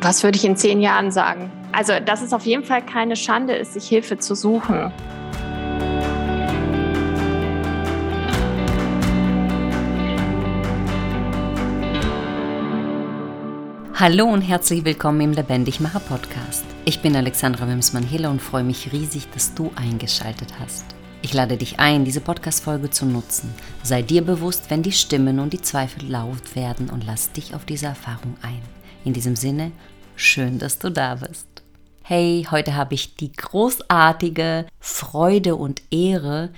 Was würde ich in zehn Jahren sagen? Also, dass es auf jeden Fall keine Schande ist, sich Hilfe zu suchen. Hallo und herzlich willkommen im Lebendigmacher Podcast. Ich bin Alexandra Wimsmann-Hille und freue mich riesig, dass du eingeschaltet hast. Ich lade dich ein, diese Podcast-Folge zu nutzen. Sei dir bewusst, wenn die Stimmen und die Zweifel laut werden und lass dich auf diese Erfahrung ein. In diesem Sinne, schön, dass du da bist. Hey, heute habe ich die großartige Freude und Ehre,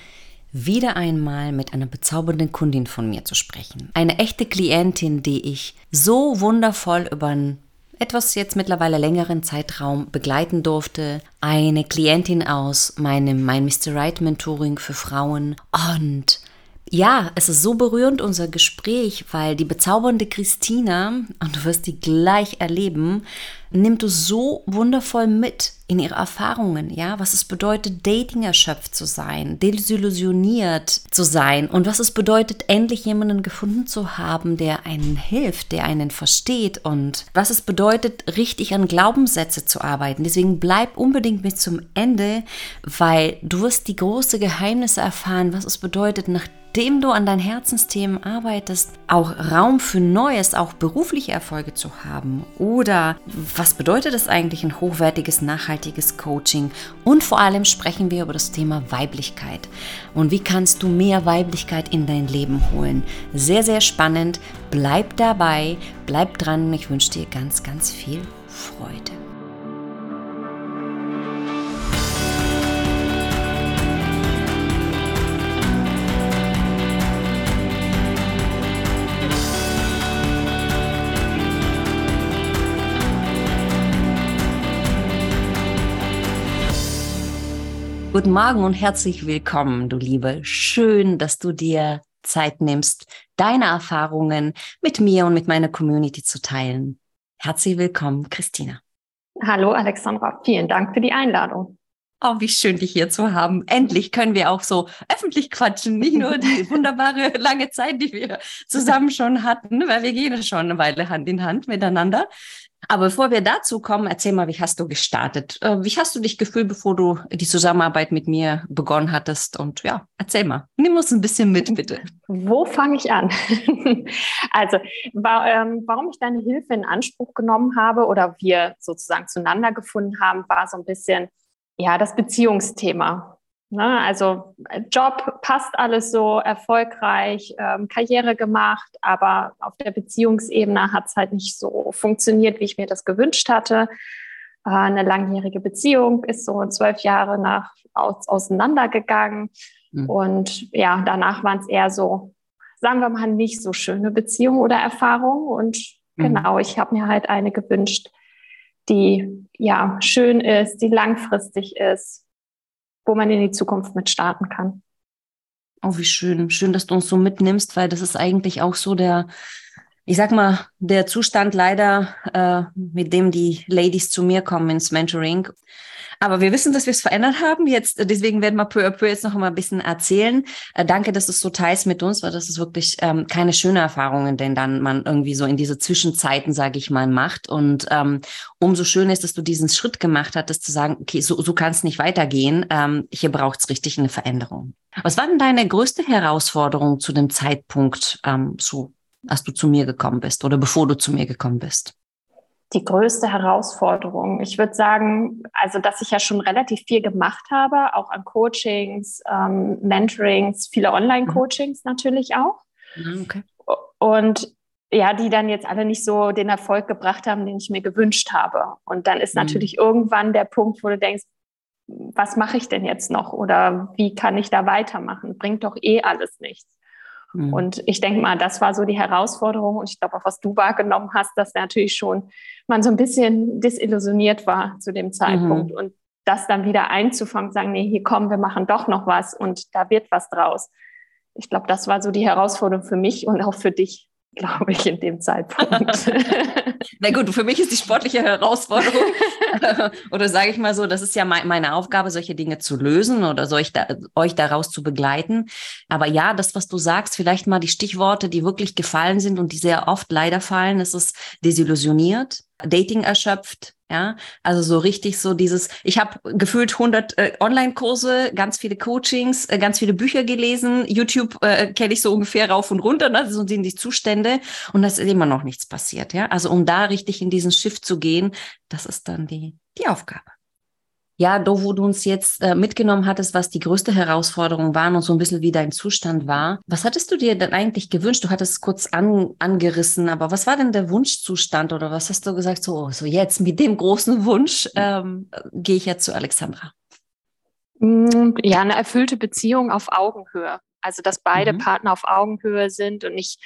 wieder einmal mit einer bezaubernden Kundin von mir zu sprechen. Eine echte Klientin, die ich so wundervoll über einen etwas jetzt mittlerweile längeren Zeitraum begleiten durfte. Eine Klientin aus meinem My Mr. Right Mentoring für Frauen und ja, es ist so berührend, unser Gespräch, weil die bezaubernde Christina, und du wirst die gleich erleben, nimmt du so wundervoll mit in ihre Erfahrungen, ja, was es bedeutet, Dating erschöpft zu sein, desillusioniert zu sein und was es bedeutet, endlich jemanden gefunden zu haben, der einen hilft, der einen versteht und was es bedeutet, richtig an Glaubenssätze zu arbeiten. Deswegen bleib unbedingt mit zum Ende, weil du wirst die große Geheimnisse erfahren, was es bedeutet, nach indem du an deinen Herzensthemen arbeitest, auch Raum für Neues, auch berufliche Erfolge zu haben? Oder was bedeutet es eigentlich ein hochwertiges, nachhaltiges Coaching? Und vor allem sprechen wir über das Thema Weiblichkeit. Und wie kannst du mehr Weiblichkeit in dein Leben holen? Sehr, sehr spannend. Bleib dabei, bleib dran. Ich wünsche dir ganz, ganz viel Freude. Guten Morgen und herzlich willkommen, du Liebe. Schön, dass du dir Zeit nimmst, deine Erfahrungen mit mir und mit meiner Community zu teilen. Herzlich willkommen, Christina. Hallo, Alexandra. Vielen Dank für die Einladung. Oh, wie schön, dich hier zu haben. Endlich können wir auch so öffentlich quatschen, nicht nur die wunderbare lange Zeit, die wir zusammen schon hatten, weil wir gehen schon eine Weile Hand in Hand miteinander. Aber bevor wir dazu kommen, erzähl mal, wie hast du gestartet? Äh, wie hast du dich gefühlt, bevor du die Zusammenarbeit mit mir begonnen hattest? Und ja, erzähl mal. Nimm uns ein bisschen mit, bitte. Wo fange ich an? also, ähm, warum ich deine Hilfe in Anspruch genommen habe oder wir sozusagen zueinander gefunden haben, war so ein bisschen ja das Beziehungsthema. Ne? Also äh, Job passt alles so, erfolgreich, ähm, Karriere gemacht, aber auf der Beziehungsebene hat es halt nicht so funktioniert, wie ich mir das gewünscht hatte. Äh, eine langjährige Beziehung ist so zwölf Jahre nach aus, auseinandergegangen. Mhm. Und ja, danach waren es eher so, sagen wir mal, nicht so schöne Beziehungen oder Erfahrungen. Und mhm. genau, ich habe mir halt eine gewünscht, die ja schön ist, die langfristig ist, wo man in die Zukunft mit starten kann. Oh, wie schön. Schön, dass du uns so mitnimmst, weil das ist eigentlich auch so der, ich sag mal, der Zustand leider, äh, mit dem die Ladies zu mir kommen ins Mentoring. Aber wir wissen, dass wir es verändert haben. Jetzt, deswegen werden wir peu à peu jetzt noch mal ein bisschen erzählen. Äh, danke, dass du es so teilst mit uns, weil das ist wirklich ähm, keine schöne Erfahrungen, denn dann man irgendwie so in diese Zwischenzeiten, sage ich mal, macht. Und ähm, umso schöner ist, dass du diesen Schritt gemacht hattest, zu sagen, okay, so, so kann es nicht weitergehen. Ähm, hier braucht es richtig eine Veränderung. Was war denn deine größte Herausforderung zu dem Zeitpunkt, ähm, so als du zu mir gekommen bist oder bevor du zu mir gekommen bist? die größte Herausforderung? Ich würde sagen, also dass ich ja schon relativ viel gemacht habe, auch an Coachings, ähm, Mentorings, viele Online-Coachings mhm. natürlich auch. Mhm, okay. Und ja, die dann jetzt alle nicht so den Erfolg gebracht haben, den ich mir gewünscht habe. Und dann ist mhm. natürlich irgendwann der Punkt, wo du denkst, was mache ich denn jetzt noch oder wie kann ich da weitermachen? Bringt doch eh alles nichts. Mhm. Und ich denke mal, das war so die Herausforderung. Und ich glaube auch, was du wahrgenommen hast, dass natürlich schon man so ein bisschen desillusioniert war zu dem Zeitpunkt. Mhm. Und das dann wieder einzufangen, sagen, nee, hier kommen, wir machen doch noch was und da wird was draus. Ich glaube, das war so die Herausforderung für mich und auch für dich. Glaube ich, in dem Zeitpunkt. Na gut, für mich ist die sportliche Herausforderung, oder sage ich mal so, das ist ja meine Aufgabe, solche Dinge zu lösen oder solch da, euch daraus zu begleiten. Aber ja, das, was du sagst, vielleicht mal die Stichworte, die wirklich gefallen sind und die sehr oft leider fallen, ist es desillusioniert, Dating erschöpft, ja, also so richtig so dieses, ich habe gefühlt 100 äh, Online-Kurse, ganz viele Coachings, äh, ganz viele Bücher gelesen, YouTube äh, kenne ich so ungefähr rauf und runter, ne? so sind die Zustände und das ist immer noch nichts passiert, ja. Also um da richtig in diesen Schiff zu gehen, das ist dann die, die Aufgabe ja, da wo du uns jetzt äh, mitgenommen hattest, was die größte Herausforderung waren und so ein bisschen wie dein Zustand war. Was hattest du dir denn eigentlich gewünscht? Du hattest es kurz an, angerissen, aber was war denn der Wunschzustand oder was hast du gesagt, so, so jetzt mit dem großen Wunsch ähm, gehe ich jetzt zu Alexandra? Mm, ja, eine erfüllte Beziehung auf Augenhöhe. Also, dass beide mhm. Partner auf Augenhöhe sind und nicht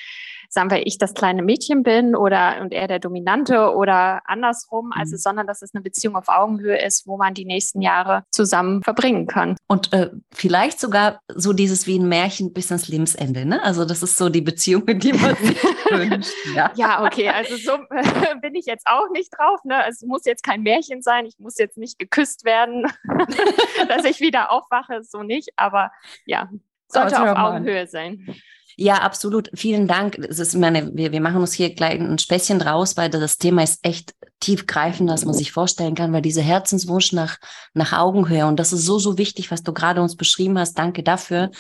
sagen wir, ich das kleine Mädchen bin oder und er der Dominante oder andersrum, also mhm. sondern dass es eine Beziehung auf Augenhöhe ist, wo man die nächsten Jahre zusammen verbringen kann. Und äh, vielleicht sogar so dieses wie ein Märchen bis ans Lebensende, ne? Also das ist so die Beziehung, die man sich wünscht. Ja. ja, okay, also so äh, bin ich jetzt auch nicht drauf, ne? Es muss jetzt kein Märchen sein, ich muss jetzt nicht geküsst werden, dass ich wieder aufwache, so nicht, aber ja, sollte auf Augenhöhe sein. Ja, absolut. Vielen Dank. Das ist meine, wir, wir machen uns hier gleich ein Späßchen draus, weil das Thema ist echt tiefgreifend, dass man sich vorstellen kann, weil dieser Herzenswunsch nach, nach Augenhöhe und das ist so, so wichtig, was du gerade uns beschrieben hast. Danke dafür.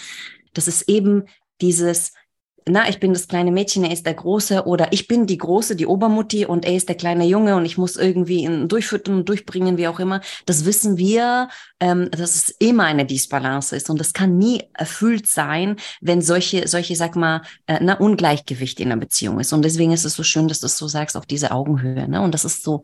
Das ist eben dieses, na, ich bin das kleine Mädchen, er ist der Große oder ich bin die Große, die Obermutti und er ist der kleine Junge und ich muss irgendwie ihn durchfüttern durchbringen, wie auch immer. Das wissen wir, ähm, dass es immer eine Disbalance ist und das kann nie erfüllt sein, wenn solche, solche, sag mal, äh, na, Ungleichgewicht in der Beziehung ist. Und deswegen ist es so schön, dass du es so sagst, auf diese Augenhöhe. Ne? Und das ist so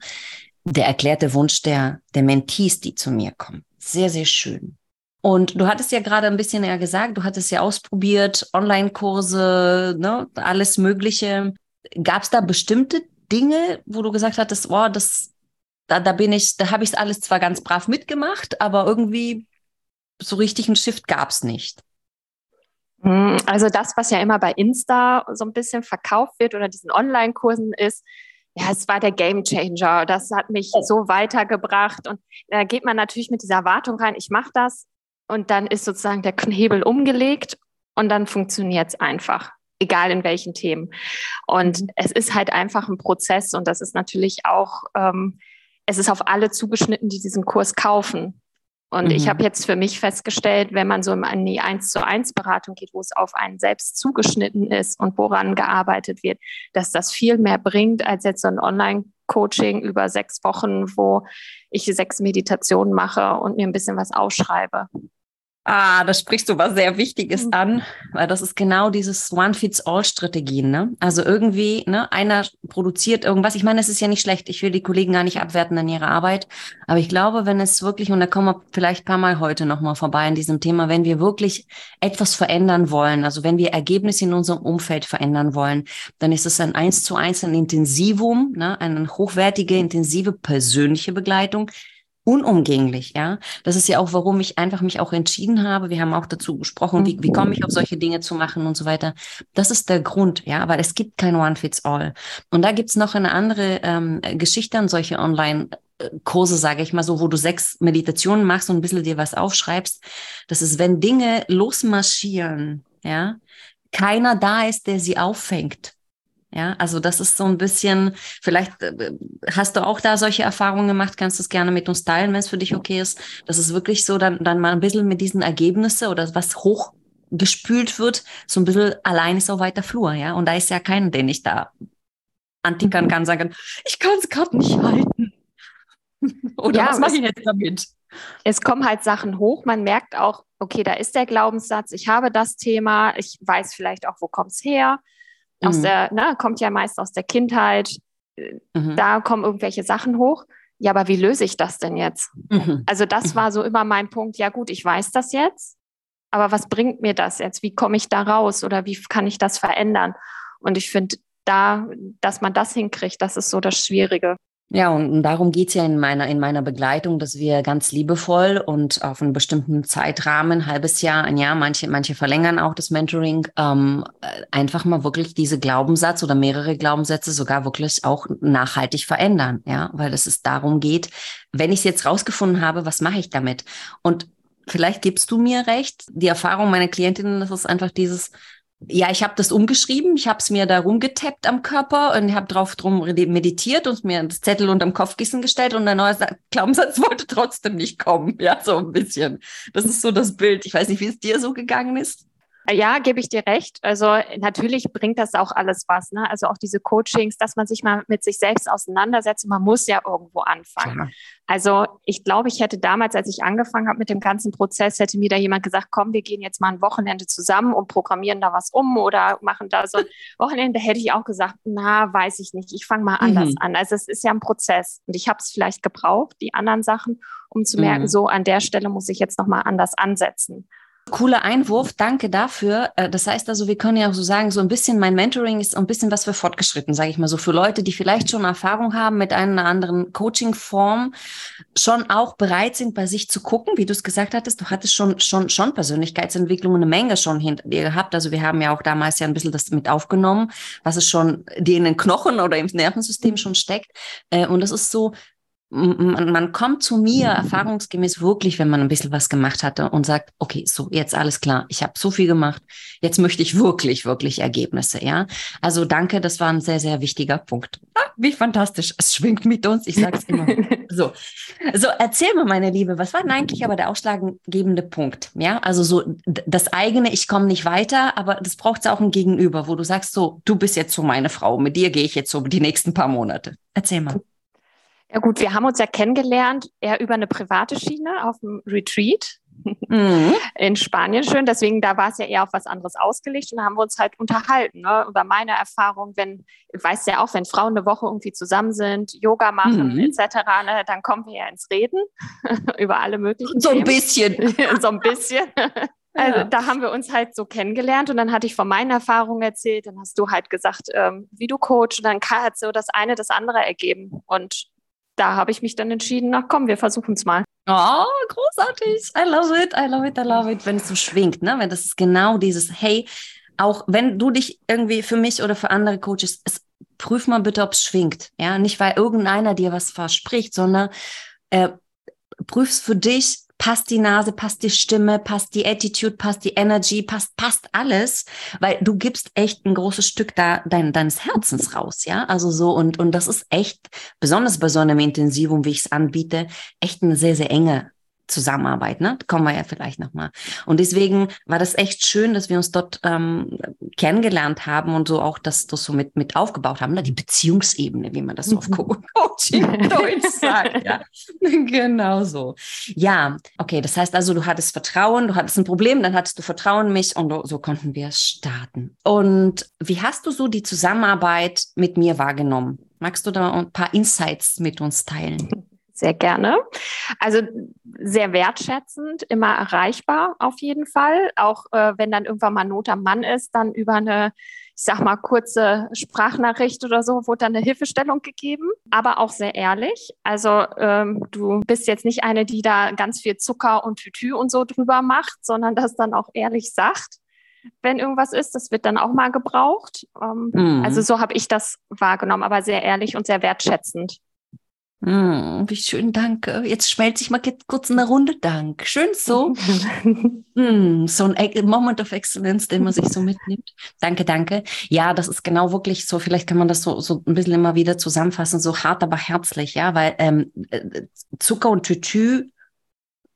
der erklärte Wunsch der, der Mentees, die zu mir kommen. Sehr, sehr schön. Und du hattest ja gerade ein bisschen ja gesagt, du hattest ja ausprobiert, Online-Kurse, ne, alles Mögliche. Gab es da bestimmte Dinge, wo du gesagt hattest, oh, das, da, da bin ich, da habe ich es alles zwar ganz brav mitgemacht, aber irgendwie so richtig einen Shift gab es nicht. Hm, also das, was ja immer bei Insta so ein bisschen verkauft wird oder diesen Online-Kursen ist, ja, es war der Game Changer. Das hat mich so weitergebracht. Und da geht man natürlich mit dieser Erwartung rein, ich mache das und dann ist sozusagen der Hebel umgelegt und dann funktioniert es einfach, egal in welchen Themen. Und mhm. es ist halt einfach ein Prozess und das ist natürlich auch, ähm, es ist auf alle zugeschnitten, die diesen Kurs kaufen. Und mhm. ich habe jetzt für mich festgestellt, wenn man so in die 1 zu 1 Beratung geht, wo es auf einen selbst zugeschnitten ist und woran gearbeitet wird, dass das viel mehr bringt als jetzt so ein Online-Coaching über sechs Wochen, wo ich sechs Meditationen mache und mir ein bisschen was ausschreibe. Ah, da sprichst du was sehr Wichtiges mhm. an, weil das ist genau dieses One-Fits-All-Strategien. Ne? Also irgendwie, ne, einer produziert irgendwas. Ich meine, es ist ja nicht schlecht. Ich will die Kollegen gar nicht abwerten an ihrer Arbeit. Aber ich glaube, wenn es wirklich, und da kommen wir vielleicht ein paar Mal heute nochmal vorbei in diesem Thema, wenn wir wirklich etwas verändern wollen, also wenn wir Ergebnisse in unserem Umfeld verändern wollen, dann ist es ein eins zu eins ein Intensivum, ne, eine hochwertige, intensive persönliche Begleitung unumgänglich, ja. Das ist ja auch, warum ich einfach mich auch entschieden habe. Wir haben auch dazu gesprochen, wie, wie komme ich auf solche Dinge zu machen und so weiter. Das ist der Grund, ja, weil es gibt kein One-Fits-All. Und da gibt's noch eine andere ähm, Geschichte an solche Online- Kurse, sage ich mal so, wo du sechs Meditationen machst und ein bisschen dir was aufschreibst. Das ist, wenn Dinge losmarschieren, ja, keiner da ist, der sie auffängt. Ja, also das ist so ein bisschen, vielleicht äh, hast du auch da solche Erfahrungen gemacht, kannst du es gerne mit uns teilen, wenn es für dich okay ist. Das ist wirklich so, dann, dann mal ein bisschen mit diesen Ergebnissen oder was hochgespült wird, so ein bisschen allein ist auf weiter Flur, ja. Und da ist ja keiner, den ich da antickern kann, sagen, ich kann es gerade nicht halten. oder ja, was mache ich jetzt damit? Es kommen halt Sachen hoch, man merkt auch, okay, da ist der Glaubenssatz, ich habe das Thema, ich weiß vielleicht auch, wo kommt es her aus mhm. der, ne, kommt ja meist aus der Kindheit. Mhm. Da kommen irgendwelche Sachen hoch. Ja, aber wie löse ich das denn jetzt? Mhm. Also das mhm. war so immer mein Punkt. Ja gut, ich weiß das jetzt, aber was bringt mir das jetzt? Wie komme ich da raus oder wie kann ich das verändern? Und ich finde da, dass man das hinkriegt, das ist so das Schwierige. Ja, und darum geht's ja in meiner, in meiner Begleitung, dass wir ganz liebevoll und auf einen bestimmten Zeitrahmen, halbes Jahr, ein Jahr, manche, manche verlängern auch das Mentoring, ähm, einfach mal wirklich diese Glaubenssatz oder mehrere Glaubenssätze sogar wirklich auch nachhaltig verändern, ja, weil es ist darum geht, wenn ich es jetzt rausgefunden habe, was mache ich damit? Und vielleicht gibst du mir recht, die Erfahrung meiner Klientinnen, das ist einfach dieses, ja, ich habe das umgeschrieben, ich habe es mir da rumgetappt am Körper und habe drauf drum meditiert und mir das Zettel unterm Kopfkissen gestellt und der neue Glaubenssatz wollte trotzdem nicht kommen. Ja, so ein bisschen. Das ist so das Bild. Ich weiß nicht, wie es dir so gegangen ist. Ja, gebe ich dir recht. Also natürlich bringt das auch alles was. Ne? Also auch diese Coachings, dass man sich mal mit sich selbst auseinandersetzt. Man muss ja irgendwo anfangen. Also ich glaube, ich hätte damals, als ich angefangen habe mit dem ganzen Prozess, hätte mir da jemand gesagt, komm, wir gehen jetzt mal ein Wochenende zusammen und programmieren da was um oder machen da so ein Wochenende. Hätte ich auch gesagt, na, weiß ich nicht. Ich fange mal anders mhm. an. Also es ist ja ein Prozess und ich habe es vielleicht gebraucht, die anderen Sachen, um zu merken, mhm. so an der Stelle muss ich jetzt nochmal anders ansetzen. Cooler Einwurf, danke dafür. Äh, das heißt also, wir können ja auch so sagen, so ein bisschen mein Mentoring ist ein bisschen was für fortgeschritten, sage ich mal so, für Leute, die vielleicht schon Erfahrung haben mit einer anderen Coaching-Form, schon auch bereit sind, bei sich zu gucken, wie du es gesagt hattest. Du hattest schon, schon, schon Persönlichkeitsentwicklung eine Menge schon hinter dir gehabt. Also wir haben ja auch damals ja ein bisschen das mit aufgenommen, was es schon dir in den Knochen oder im Nervensystem schon steckt. Äh, und das ist so, man, man kommt zu mir erfahrungsgemäß wirklich, wenn man ein bisschen was gemacht hatte und sagt, okay, so jetzt alles klar, ich habe so viel gemacht, jetzt möchte ich wirklich, wirklich Ergebnisse, ja. Also danke, das war ein sehr, sehr wichtiger Punkt. Ah, wie fantastisch, es schwingt mit uns, ich sage es immer. so, so erzähl mir, meine Liebe, was war denn eigentlich aber der ausschlaggebende Punkt, ja? Also so das eigene, ich komme nicht weiter, aber das braucht auch ein Gegenüber, wo du sagst, so, du bist jetzt so meine Frau, mit dir gehe ich jetzt so die nächsten paar Monate. Erzähl mal. Ja gut, wir haben uns ja kennengelernt, eher über eine private Schiene auf dem Retreat mhm. in Spanien schön. Deswegen, da war es ja eher auf was anderes ausgelegt und da haben wir uns halt unterhalten ne, über meine Erfahrung, wenn, ich weiß ja auch, wenn Frauen eine Woche irgendwie zusammen sind, Yoga machen mhm. etc., ne, dann kommen wir ja ins Reden über alle möglichen So ein bisschen. so ein bisschen. Also ja. da haben wir uns halt so kennengelernt und dann hatte ich von meinen Erfahrungen erzählt, dann hast du halt gesagt, ähm, wie du coach und dann hat so das eine das andere ergeben und da habe ich mich dann entschieden, na komm, wir versuchen es mal. Oh, großartig. I love it, I love it, I love it. Wenn es so schwingt, ne? Wenn das ist genau dieses, hey, auch wenn du dich irgendwie für mich oder für andere Coaches, es, prüf mal bitte, ob es schwingt. Ja, nicht weil irgendeiner dir was verspricht, sondern äh, prüf's für dich, passt die Nase, passt die Stimme, passt die Attitude, passt die Energy, passt, passt alles, weil du gibst echt ein großes Stück da dein, deines Herzens raus, ja, also so und, und das ist echt, besonders bei so einem Intensivum, wie ich es anbiete, echt eine sehr, sehr enge Zusammenarbeit, ne? kommen wir ja vielleicht nochmal. Und deswegen war das echt schön, dass wir uns dort ähm, kennengelernt haben und so auch das, das so mit, mit aufgebaut haben, ne? die Beziehungsebene, wie man das so auf Co Coaching Deutsch sagt. Ja. genau so. Ja, okay, das heißt also, du hattest Vertrauen, du hattest ein Problem, dann hattest du Vertrauen in mich und so konnten wir starten. Und wie hast du so die Zusammenarbeit mit mir wahrgenommen? Magst du da ein paar Insights mit uns teilen? Sehr gerne. Also sehr wertschätzend, immer erreichbar auf jeden Fall. Auch äh, wenn dann irgendwann mal Not am Mann ist, dann über eine, ich sag mal, kurze Sprachnachricht oder so, wurde dann eine Hilfestellung gegeben, aber auch sehr ehrlich. Also ähm, du bist jetzt nicht eine, die da ganz viel Zucker und Tütü und so drüber macht, sondern das dann auch ehrlich sagt wenn irgendwas ist. Das wird dann auch mal gebraucht. Ähm, mhm. Also so habe ich das wahrgenommen, aber sehr ehrlich und sehr wertschätzend. Mm, wie schön, danke. Jetzt schmelze ich mal kurz eine Runde. Dank. Schön so. mm, so ein Moment of Excellence, den man sich so mitnimmt. Danke, danke. Ja, das ist genau wirklich so. Vielleicht kann man das so, so ein bisschen immer wieder zusammenfassen. So hart, aber herzlich, ja, weil ähm, äh, Zucker und Tütü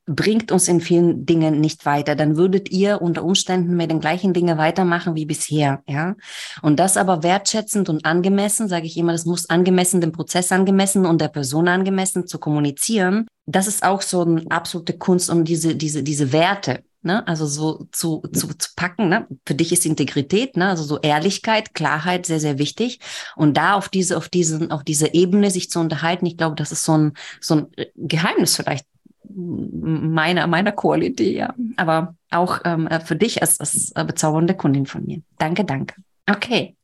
bringt uns in vielen Dingen nicht weiter. Dann würdet ihr unter Umständen mit den gleichen Dingen weitermachen wie bisher, ja. Und das aber wertschätzend und angemessen, sage ich immer, das muss angemessen dem Prozess angemessen und der Person angemessen zu kommunizieren. Das ist auch so eine absolute Kunst, um diese, diese, diese Werte, ne, also so zu, zu, zu packen, ne? Für dich ist Integrität, ne, also so Ehrlichkeit, Klarheit sehr, sehr wichtig. Und da auf diese, auf diesen, auf diese Ebene sich zu unterhalten, ich glaube, das ist so ein, so ein Geheimnis vielleicht meiner, meiner Quality, ja. Aber auch ähm, für dich als, als bezaubernde Kundin von mir. Danke, danke. Okay.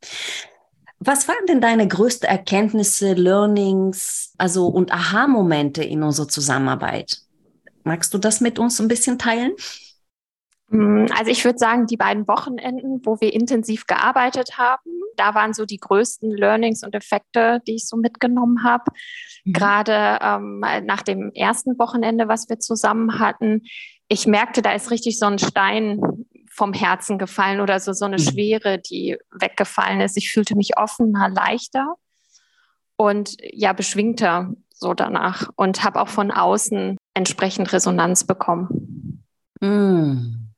Was waren denn deine größten Erkenntnisse, Learnings, also und Aha-Momente in unserer Zusammenarbeit? Magst du das mit uns ein bisschen teilen? Mm, also ich würde sagen, die beiden Wochenenden, wo wir intensiv gearbeitet haben, da waren so die größten Learnings und Effekte, die ich so mitgenommen habe. Mhm. Gerade ähm, nach dem ersten Wochenende, was wir zusammen hatten, ich merkte, da ist richtig so ein Stein vom Herzen gefallen oder so, so eine mhm. Schwere, die weggefallen ist. Ich fühlte mich offener, leichter und ja, beschwingter so danach und habe auch von außen entsprechend Resonanz bekommen. Mm.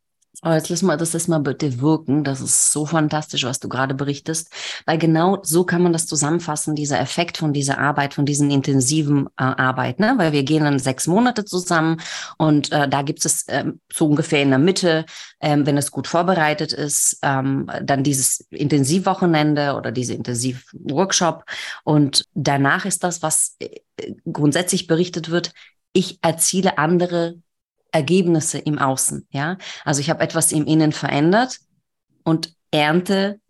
Aber jetzt lass mal das erstmal bitte wirken. Das ist so fantastisch, was du gerade berichtest. Weil genau so kann man das zusammenfassen, dieser Effekt von dieser Arbeit, von diesen intensiven äh, Arbeit. Ne? Weil wir gehen dann sechs Monate zusammen und äh, da gibt es äh, so ungefähr in der Mitte, ähm, wenn es gut vorbereitet ist, ähm, dann dieses Intensivwochenende oder diese Intensivworkshop. Und danach ist das, was äh, grundsätzlich berichtet wird, ich erziele andere Ergebnisse im Außen. Ja, also ich habe etwas im Innen verändert und ernte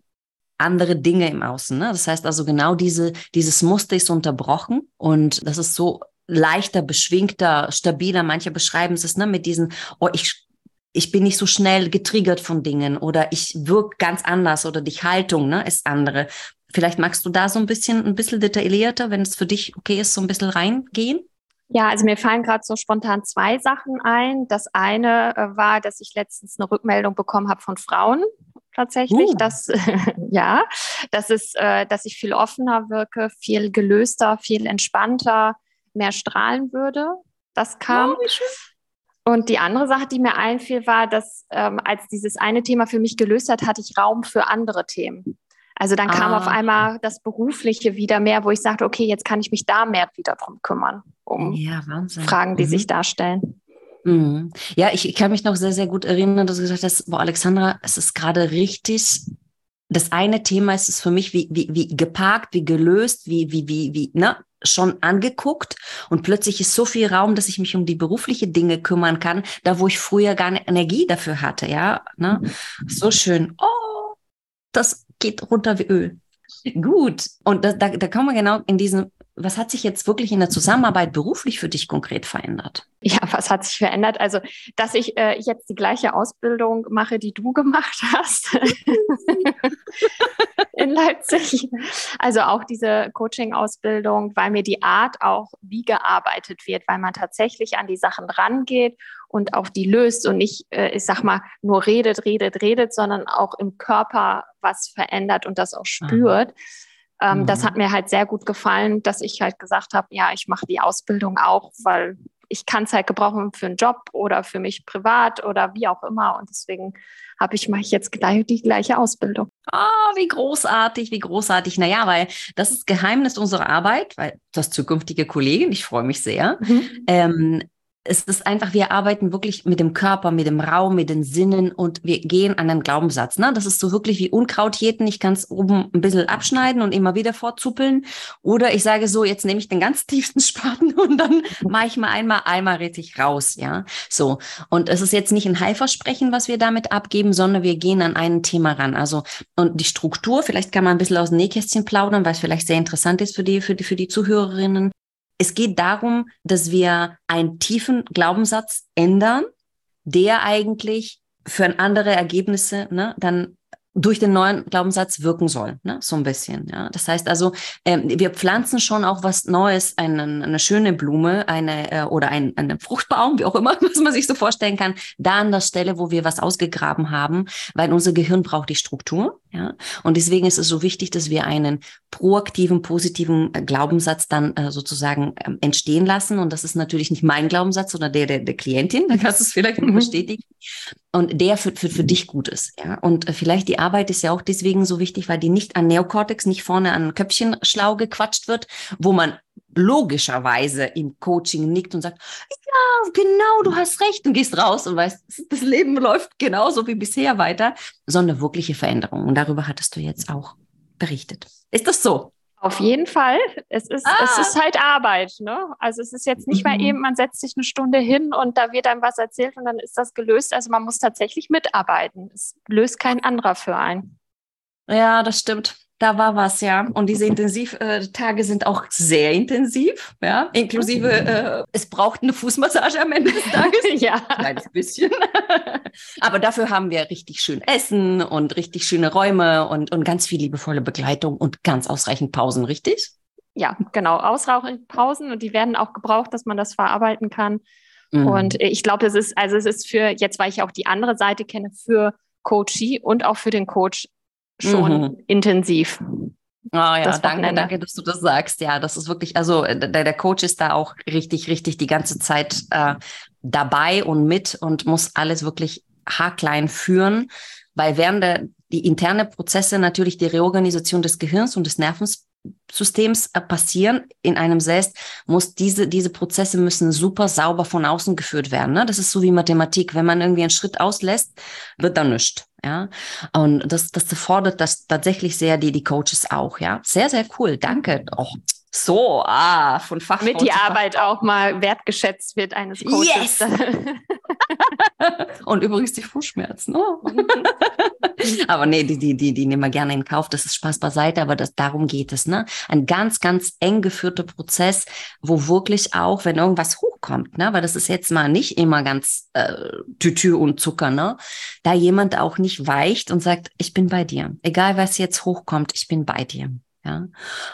andere Dinge im Außen. Ne? Das heißt also genau diese, dieses Muster ist unterbrochen und das ist so leichter, beschwingter, stabiler. Manche beschreiben es ne, mit diesen, oh, ich, ich bin nicht so schnell getriggert von Dingen oder ich wirke ganz anders oder die Haltung ne, ist andere. Vielleicht magst du da so ein bisschen, ein bisschen detaillierter, wenn es für dich okay ist, so ein bisschen reingehen? Ja, also mir fallen gerade so spontan zwei Sachen ein. Das eine äh, war, dass ich letztens eine Rückmeldung bekommen habe von Frauen tatsächlich, uh. dass ja, das ist, äh, dass ich viel offener wirke, viel gelöster, viel entspannter, mehr strahlen würde. Das kam. Oh, und die andere Sache, die mir einfiel, war, dass ähm, als dieses eine Thema für mich gelöst hat, hatte ich Raum für andere Themen. Also dann kam auf ah. einmal das Berufliche wieder mehr, wo ich sagte, okay, jetzt kann ich mich da mehr wieder drum kümmern, um ja, Fragen, die mhm. sich darstellen. Mhm. Ja, ich, ich, kann mich noch sehr, sehr gut erinnern, dass du gesagt hast, boah, Alexandra, es ist gerade richtig. Das eine Thema ist es für mich wie, wie, wie geparkt, wie gelöst, wie, wie, wie, wie, ne? schon angeguckt und plötzlich ist so viel Raum, dass ich mich um die berufliche Dinge kümmern kann, da wo ich früher gar nicht Energie dafür hatte, ja, ne? So schön. Oh, das geht runter wie Öl. Gut. Und da, da, da kommen wir genau in diesen, was hat sich jetzt wirklich in der Zusammenarbeit beruflich für dich konkret verändert? Ja, was hat sich verändert? Also, dass ich äh, jetzt die gleiche Ausbildung mache, die du gemacht hast in Leipzig. Also auch diese Coaching-Ausbildung, weil mir die Art auch, wie gearbeitet wird, weil man tatsächlich an die Sachen rangeht und auch die löst und nicht, äh, ich sag mal, nur redet, redet, redet, sondern auch im Körper was verändert und das auch spürt. Ähm, mhm. Das hat mir halt sehr gut gefallen, dass ich halt gesagt habe, ja, ich mache die Ausbildung auch, weil ich kann es halt gebrauchen für einen Job oder für mich privat oder wie auch immer. Und deswegen habe ich, mache ich jetzt gleich die gleiche Ausbildung. Ah, oh, wie großartig, wie großartig. Naja, weil das ist Geheimnis unserer Arbeit, weil das zukünftige Kollegin, ich freue mich sehr, mhm. ähm, es ist einfach, wir arbeiten wirklich mit dem Körper, mit dem Raum, mit den Sinnen und wir gehen an den Glaubenssatz. Ne? Das ist so wirklich wie Unkraut jäten. Ich kann es oben ein bisschen abschneiden und immer wieder vorzuppeln. Oder ich sage so, jetzt nehme ich den ganz tiefsten Spaten und dann mache ich mal einmal, einmal richtig raus. Ja, so. Und es ist jetzt nicht ein Heilversprechen, was wir damit abgeben, sondern wir gehen an ein Thema ran. Also, und die Struktur, vielleicht kann man ein bisschen aus dem Nähkästchen plaudern, weil es vielleicht sehr interessant ist für die, für die, für die Zuhörerinnen. Es geht darum, dass wir einen tiefen Glaubenssatz ändern, der eigentlich für andere Ergebnisse ne, dann durch den neuen Glaubenssatz wirken soll, ne? so ein bisschen. Ja, das heißt also, ähm, wir pflanzen schon auch was Neues, eine, eine schöne Blume, eine äh, oder ein, einen Fruchtbaum, wie auch immer, was man sich so vorstellen kann, da an der Stelle, wo wir was ausgegraben haben, weil unser Gehirn braucht die Struktur. Ja, und deswegen ist es so wichtig, dass wir einen proaktiven, positiven äh, Glaubenssatz dann äh, sozusagen ähm, entstehen lassen. Und das ist natürlich nicht mein Glaubenssatz, sondern der der, der Klientin. Da kannst du es vielleicht mhm. bestätigen. Und der für, für, für dich gut ist. Ja, und äh, vielleicht die Arbeit ist ja auch deswegen so wichtig, weil die nicht an Neokortex, nicht vorne an Köpfchen schlau gequatscht wird, wo man logischerweise im Coaching nickt und sagt, ja, genau, du hast recht und gehst raus und weißt, das Leben läuft genauso wie bisher weiter, sondern wirkliche Veränderung. Und darüber hattest du jetzt auch berichtet. Ist das so? Auf jeden Fall. Es ist, ah. es ist halt Arbeit. Ne? Also es ist jetzt nicht mhm. mal eben, man setzt sich eine Stunde hin und da wird einem was erzählt und dann ist das gelöst. Also man muss tatsächlich mitarbeiten. Es löst kein anderer für einen. Ja, das stimmt. Da war was, ja. Und diese Intensivtage sind auch sehr intensiv, ja. Inklusive, äh, es braucht eine Fußmassage am Ende des Tages. ja. Ein kleines bisschen. Aber dafür haben wir richtig schön Essen und richtig schöne Räume und, und ganz viel liebevolle Begleitung und ganz ausreichend Pausen, richtig? Ja, genau. Ausreichend Pausen und die werden auch gebraucht, dass man das verarbeiten kann. Mhm. Und ich glaube, es ist, also es ist für, jetzt weil ich auch die andere Seite kenne, für Coachie und auch für den Coach schon mhm. intensiv. Oh ja, danke, danke, dass du das sagst. Ja, das ist wirklich, also äh, der, der Coach ist da auch richtig, richtig die ganze Zeit äh, dabei und mit und muss alles wirklich haarklein führen, weil während der, die interne Prozesse natürlich die Reorganisation des Gehirns und des Nervens Systems äh, passieren in einem selbst, muss diese, diese Prozesse müssen super sauber von außen geführt werden. Ne? Das ist so wie Mathematik. Wenn man irgendwie einen Schritt auslässt, wird da nichts. Ja, und das, das fordert das tatsächlich sehr die, die Coaches auch. Ja, sehr, sehr cool. Danke. Oh, so, ah, von Fach. Mit die Arbeit auch mal wertgeschätzt wird eines Coaches. Yes! Und übrigens die Fußschmerzen. Oh. aber nee, die, die, die, die nehmen wir gerne in Kauf. Das ist Spaß beiseite, aber das, darum geht es. Ne? Ein ganz, ganz eng geführter Prozess, wo wirklich auch, wenn irgendwas hochkommt, ne, weil das ist jetzt mal nicht immer ganz äh, Tütü und Zucker, ne, da jemand auch nicht weicht und sagt, ich bin bei dir. Egal, was jetzt hochkommt, ich bin bei dir. Ja,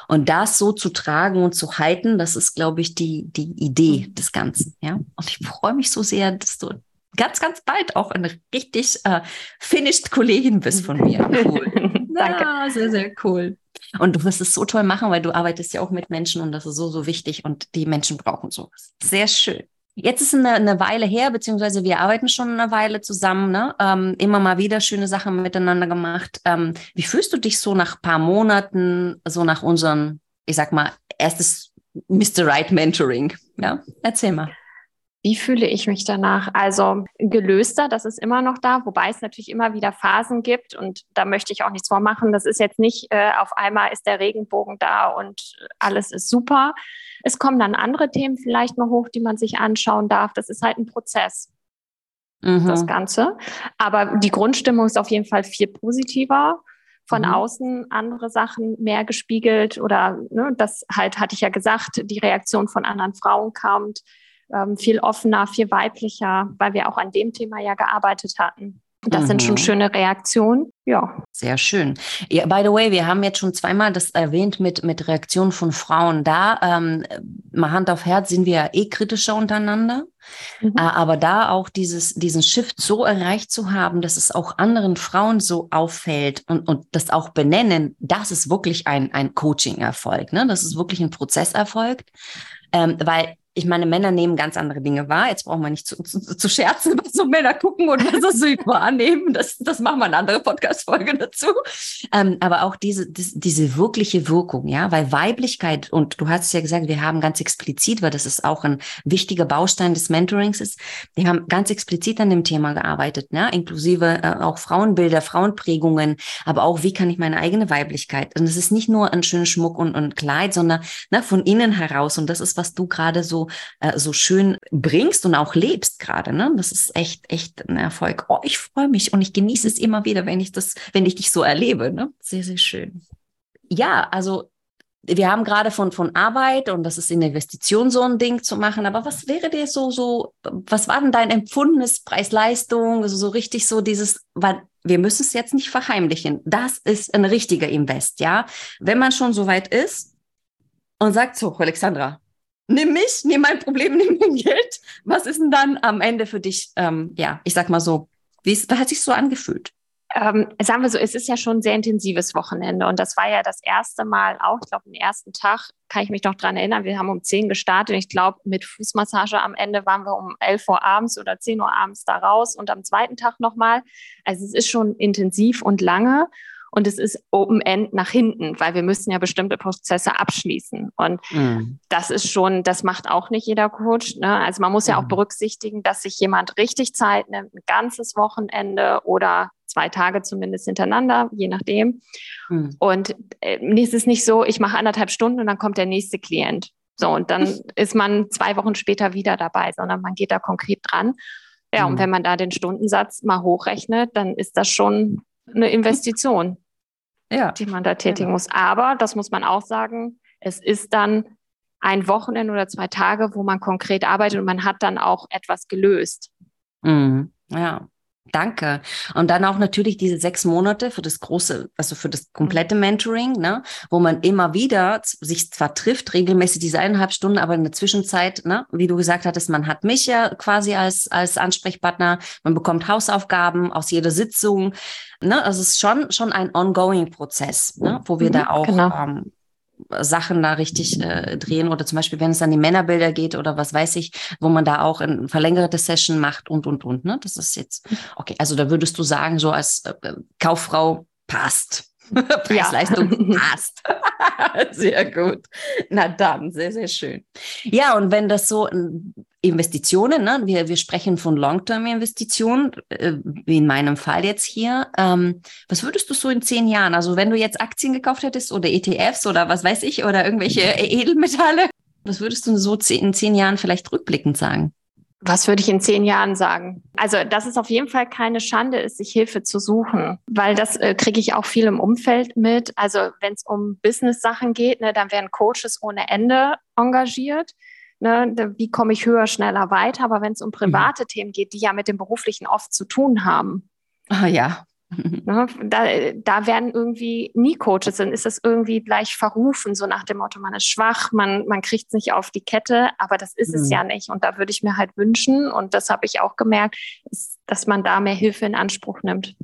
und das so zu tragen und zu halten, das ist, glaube ich, die, die Idee des Ganzen. Ja, und ich freue mich so sehr, dass du ganz, ganz bald auch eine richtig äh, finished Kollegin bist von mir. Cool. Danke. Ja, sehr, sehr cool. Und du wirst es so toll machen, weil du arbeitest ja auch mit Menschen und das ist so, so wichtig und die Menschen brauchen sowas. Sehr schön. Jetzt ist eine, eine Weile her, beziehungsweise wir arbeiten schon eine Weile zusammen, ne? Ähm, immer mal wieder schöne Sachen miteinander gemacht. Ähm, wie fühlst du dich so nach ein paar Monaten, so nach unserem, ich sag mal, erstes Mr. Right Mentoring? Ja, erzähl mal. Wie fühle ich mich danach? Also gelöster, das ist immer noch da, wobei es natürlich immer wieder Phasen gibt und da möchte ich auch nichts vormachen. Das ist jetzt nicht, äh, auf einmal ist der Regenbogen da und alles ist super. Es kommen dann andere Themen vielleicht noch hoch, die man sich anschauen darf. Das ist halt ein Prozess, mhm. das Ganze. Aber die Grundstimmung ist auf jeden Fall viel positiver von mhm. außen andere Sachen mehr gespiegelt oder ne, das halt hatte ich ja gesagt, die Reaktion von anderen Frauen kam ähm, viel offener, viel weiblicher, weil wir auch an dem Thema ja gearbeitet hatten. Das mhm. sind schon mhm. schöne Reaktionen. Ja. Sehr schön. Ja, by the way, wir haben jetzt schon zweimal das erwähnt mit, mit Reaktionen von Frauen. Da, ähm, mal Hand auf Herz, sind wir ja eh kritischer untereinander. Mhm. Äh, aber da auch dieses, diesen Shift so erreicht zu haben, dass es auch anderen Frauen so auffällt und, und das auch benennen, das ist wirklich ein, ein Coaching-Erfolg. Ne? Das ist wirklich ein Prozesserfolg. Ähm, weil ich meine, Männer nehmen ganz andere Dinge wahr. Jetzt brauchen wir nicht zu, zu, zu scherzen, was so Männer gucken und was sie wahrnehmen. Das, das machen wir eine andere Podcast-Folge dazu. Ähm, aber auch diese, das, diese wirkliche Wirkung, ja, weil Weiblichkeit, und du hast es ja gesagt, wir haben ganz explizit, weil das ist auch ein wichtiger Baustein des Mentorings ist, wir haben ganz explizit an dem Thema gearbeitet, ne? inklusive äh, auch Frauenbilder, Frauenprägungen, aber auch, wie kann ich meine eigene Weiblichkeit? Und es ist nicht nur ein schöner Schmuck und, und Kleid, sondern ne, von innen heraus. Und das ist, was du gerade so äh, so schön bringst und auch lebst gerade. Ne? Das ist echt, echt ein Erfolg. Oh, ich freue mich und ich genieße es immer wieder, wenn ich das, wenn ich dich so erlebe. Ne? Sehr, sehr schön. Ja, also wir haben gerade von, von Arbeit und das ist in Investition so ein Ding zu machen, aber was wäre dir so, so, was war denn dein empfundenes Preis-Leistung, also so richtig so dieses, weil wir müssen es jetzt nicht verheimlichen. Das ist ein richtiger Invest, ja. Wenn man schon so weit ist und sagt so, Alexandra, nimm mich, nimm mein Problem, nimm mein Geld. Was ist denn dann am Ende für dich, ähm, ja, ich sag mal so, wie ist, hat sich so angefühlt? Ähm, sagen wir so, es ist ja schon ein sehr intensives Wochenende und das war ja das erste Mal auch, ich glaube, den ersten Tag kann ich mich noch dran erinnern, wir haben um 10 gestartet und ich glaube, mit Fußmassage am Ende waren wir um 11 Uhr abends oder 10 Uhr abends da raus und am zweiten Tag nochmal. Also es ist schon intensiv und lange und es ist Open End nach hinten, weil wir müssen ja bestimmte Prozesse abschließen. Und mhm. das ist schon, das macht auch nicht jeder Coach. Ne? Also man muss ja auch mhm. berücksichtigen, dass sich jemand richtig Zeit nimmt, ein ganzes Wochenende oder zwei Tage zumindest hintereinander, je nachdem. Mhm. Und äh, es ist nicht so, ich mache anderthalb Stunden und dann kommt der nächste Klient. So, und dann ist man zwei Wochen später wieder dabei, sondern man geht da konkret dran. Ja, und mhm. wenn man da den Stundensatz mal hochrechnet, dann ist das schon eine Investition. ja. die man da tätigen genau. muss. Aber, das muss man auch sagen, es ist dann ein Wochenende oder zwei Tage, wo man konkret arbeitet und man hat dann auch etwas gelöst. Mhm. Ja, Danke. Und dann auch natürlich diese sechs Monate für das große, also für das komplette mhm. Mentoring, ne, wo man immer wieder sich zwar trifft, regelmäßig diese eineinhalb Stunden, aber in der Zwischenzeit, ne, wie du gesagt hattest, man hat mich ja quasi als, als Ansprechpartner, man bekommt Hausaufgaben aus jeder Sitzung, ne, also es ist schon, schon ein ongoing Prozess, ne, wo wir mhm, da auch genau. ähm, Sachen da richtig äh, drehen oder zum Beispiel, wenn es an die Männerbilder geht oder was weiß ich, wo man da auch eine verlängerte Session macht und, und, und. Ne? Das ist jetzt, okay, also da würdest du sagen, so als äh, Kauffrau passt. Preis-Leistung passt. sehr gut. Na dann, sehr, sehr schön. Ja, und wenn das so Investitionen, ne? wir, wir sprechen von Long-Term-Investitionen, äh, wie in meinem Fall jetzt hier. Ähm, was würdest du so in zehn Jahren, also wenn du jetzt Aktien gekauft hättest oder ETFs oder was weiß ich, oder irgendwelche Edelmetalle, was würdest du so in zehn Jahren vielleicht rückblickend sagen? Was würde ich in zehn Jahren sagen? Also, dass es auf jeden Fall keine Schande ist, sich Hilfe zu suchen, weil das äh, kriege ich auch viel im Umfeld mit. Also, wenn es um Business-Sachen geht, ne, dann werden Coaches ohne Ende engagiert. Ne, wie komme ich höher, schneller weiter? Aber wenn es um private mhm. Themen geht, die ja mit dem Beruflichen oft zu tun haben. Ah ja, Ne, da, da werden irgendwie nie Coaches, dann ist das irgendwie gleich verrufen, so nach dem Motto, man ist schwach, man, man kriegt es nicht auf die Kette, aber das ist mhm. es ja nicht. Und da würde ich mir halt wünschen, und das habe ich auch gemerkt, ist, dass man da mehr Hilfe in Anspruch nimmt.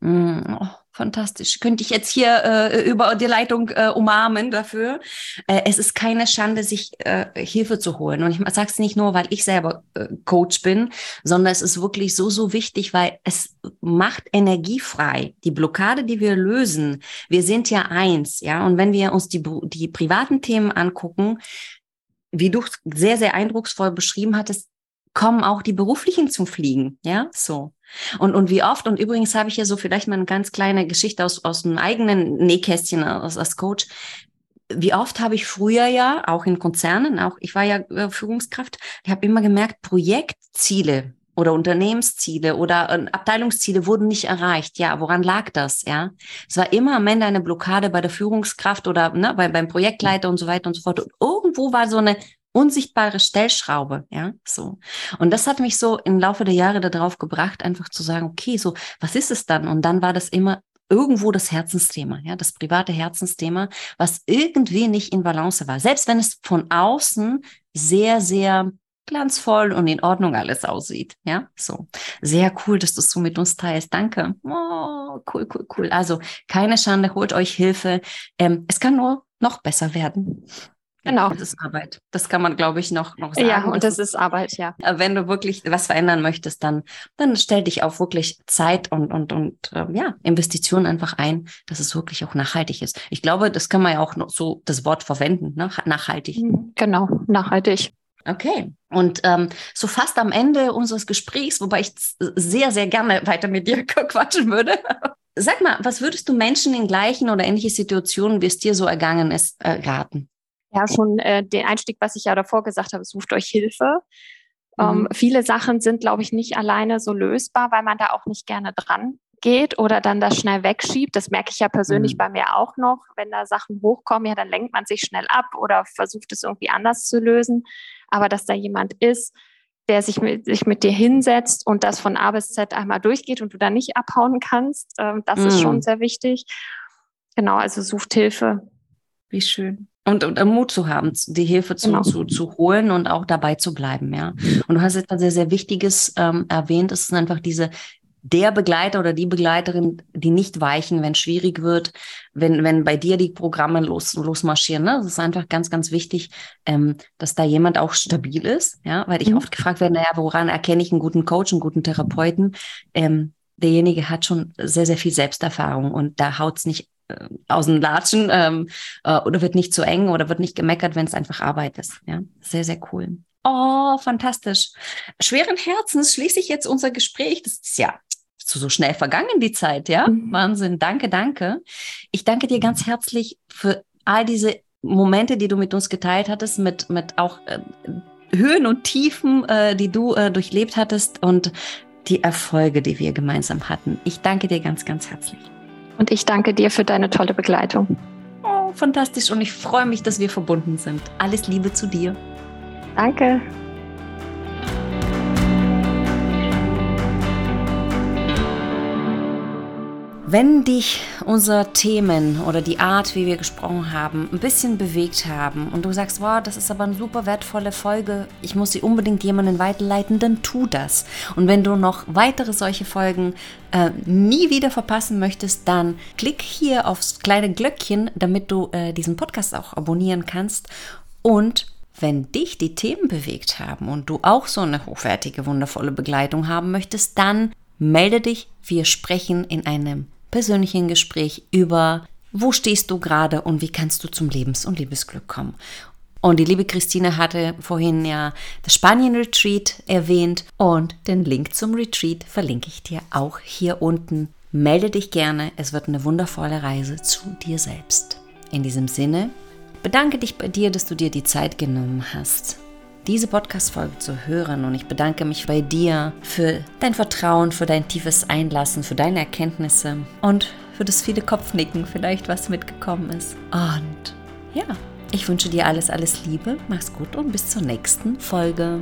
Mhm. Oh, fantastisch. Könnte ich jetzt hier äh, über die Leitung äh, umarmen dafür. Äh, es ist keine Schande, sich äh, Hilfe zu holen. Und ich sage es nicht nur, weil ich selber äh, Coach bin, sondern es ist wirklich so, so wichtig, weil es macht Energie frei. Die Blockade, die wir lösen, wir sind ja eins, ja. Und wenn wir uns die, die privaten Themen angucken, wie du sehr, sehr eindrucksvoll beschrieben hattest, kommen auch die beruflichen zum Fliegen, ja, so. Und, und wie oft, und übrigens habe ich ja so vielleicht mal eine ganz kleine Geschichte aus, aus einem eigenen Nähkästchen als, als Coach. Wie oft habe ich früher ja, auch in Konzernen, auch ich war ja äh, Führungskraft, ich habe immer gemerkt, Projektziele oder Unternehmensziele oder äh, Abteilungsziele wurden nicht erreicht. Ja, woran lag das? Ja, es war immer am Ende eine Blockade bei der Führungskraft oder ne, bei, beim Projektleiter und so weiter und so fort. Und irgendwo war so eine unsichtbare Stellschraube, ja, so. Und das hat mich so im Laufe der Jahre darauf gebracht, einfach zu sagen, okay, so, was ist es dann? Und dann war das immer irgendwo das Herzensthema, ja, das private Herzensthema, was irgendwie nicht in Balance war. Selbst wenn es von außen sehr, sehr glanzvoll und in Ordnung alles aussieht. Ja, so. Sehr cool, dass du es so mit uns teilst. Danke. Oh, cool, cool, cool. Also keine Schande, holt euch Hilfe. Ähm, es kann nur noch besser werden. Genau. Das ist Arbeit. Das kann man, glaube ich, noch, noch sagen. Ja, und das, das ist Arbeit, ja. Äh, wenn du wirklich was verändern möchtest, dann, dann stell dich auf wirklich Zeit und, und, und äh, ja, Investitionen einfach ein, dass es wirklich auch nachhaltig ist. Ich glaube, das kann man ja auch noch so das Wort verwenden, ne? nachhaltig. Mhm, genau, nachhaltig. Okay. Und ähm, so fast am Ende unseres Gesprächs, wobei ich sehr, sehr gerne weiter mit dir quatschen würde. Sag mal, was würdest du Menschen in gleichen oder ähnlichen Situationen, wie es dir so ergangen ist, äh, raten? Ja schon äh, den Einstieg, was ich ja davor gesagt habe, sucht euch Hilfe. Ähm, mhm. Ähm, viele Sachen sind, glaube ich, nicht alleine so lösbar, weil man da auch nicht gerne dran geht oder dann das schnell wegschiebt. Das merke ich ja persönlich mhm. bei mir auch noch. Wenn da Sachen hochkommen, ja, dann lenkt man sich schnell ab oder versucht es irgendwie anders zu lösen. Aber dass da jemand ist, der sich mit, sich mit dir hinsetzt und das von A bis Z einmal durchgeht und du da nicht abhauen kannst, äh, das mhm. ist schon mhm. sehr wichtig. Genau, also sucht Hilfe. Wie schön. Und, und Mut zu haben, die Hilfe zu, genau. zu, zu holen und auch dabei zu bleiben, ja. Und du hast etwas sehr, sehr Wichtiges ähm, erwähnt, es ist einfach diese, der Begleiter oder die Begleiterin, die nicht weichen, wenn es schwierig wird, wenn, wenn bei dir die Programme los, losmarschieren. Ne? Das ist einfach ganz, ganz wichtig, ähm, dass da jemand auch stabil ist, ja, weil ich mhm. oft gefragt werde, naja, woran erkenne ich einen guten Coach, einen guten Therapeuten? Ähm, derjenige hat schon sehr, sehr viel Selbsterfahrung und da haut's nicht äh, aus dem Latschen ähm, äh, oder wird nicht zu eng oder wird nicht gemeckert, wenn es einfach Arbeit ist. Ja, sehr, sehr cool. Oh, fantastisch. Schweren Herzens schließe ich jetzt unser Gespräch. Das ist ja so schnell vergangen, die Zeit, ja? Mhm. Wahnsinn. Danke, danke. Ich danke dir ganz herzlich für all diese Momente, die du mit uns geteilt hattest, mit, mit auch äh, Höhen und Tiefen, äh, die du äh, durchlebt hattest und die Erfolge, die wir gemeinsam hatten. Ich danke dir ganz, ganz herzlich. Und ich danke dir für deine tolle Begleitung. Oh, fantastisch. Und ich freue mich, dass wir verbunden sind. Alles Liebe zu dir. Danke. Wenn dich unsere Themen oder die Art, wie wir gesprochen haben, ein bisschen bewegt haben und du sagst, wow, das ist aber eine super wertvolle Folge, ich muss sie unbedingt jemanden weiterleiten, dann tu das. Und wenn du noch weitere solche Folgen äh, nie wieder verpassen möchtest, dann klick hier aufs kleine Glöckchen, damit du äh, diesen Podcast auch abonnieren kannst. Und wenn dich die Themen bewegt haben und du auch so eine hochwertige, wundervolle Begleitung haben möchtest, dann melde dich. Wir sprechen in einem persönlichen Gespräch über, wo stehst du gerade und wie kannst du zum Lebens- und Liebesglück kommen. Und die liebe Christine hatte vorhin ja das Spanien-Retreat erwähnt und den Link zum Retreat verlinke ich dir auch hier unten. Melde dich gerne, es wird eine wundervolle Reise zu dir selbst. In diesem Sinne, bedanke dich bei dir, dass du dir die Zeit genommen hast diese Podcast-Folge zu hören. Und ich bedanke mich bei dir für dein Vertrauen, für dein tiefes Einlassen, für deine Erkenntnisse und für das viele Kopfnicken vielleicht, was mitgekommen ist. Und ja, ich wünsche dir alles, alles Liebe, mach's gut und bis zur nächsten Folge.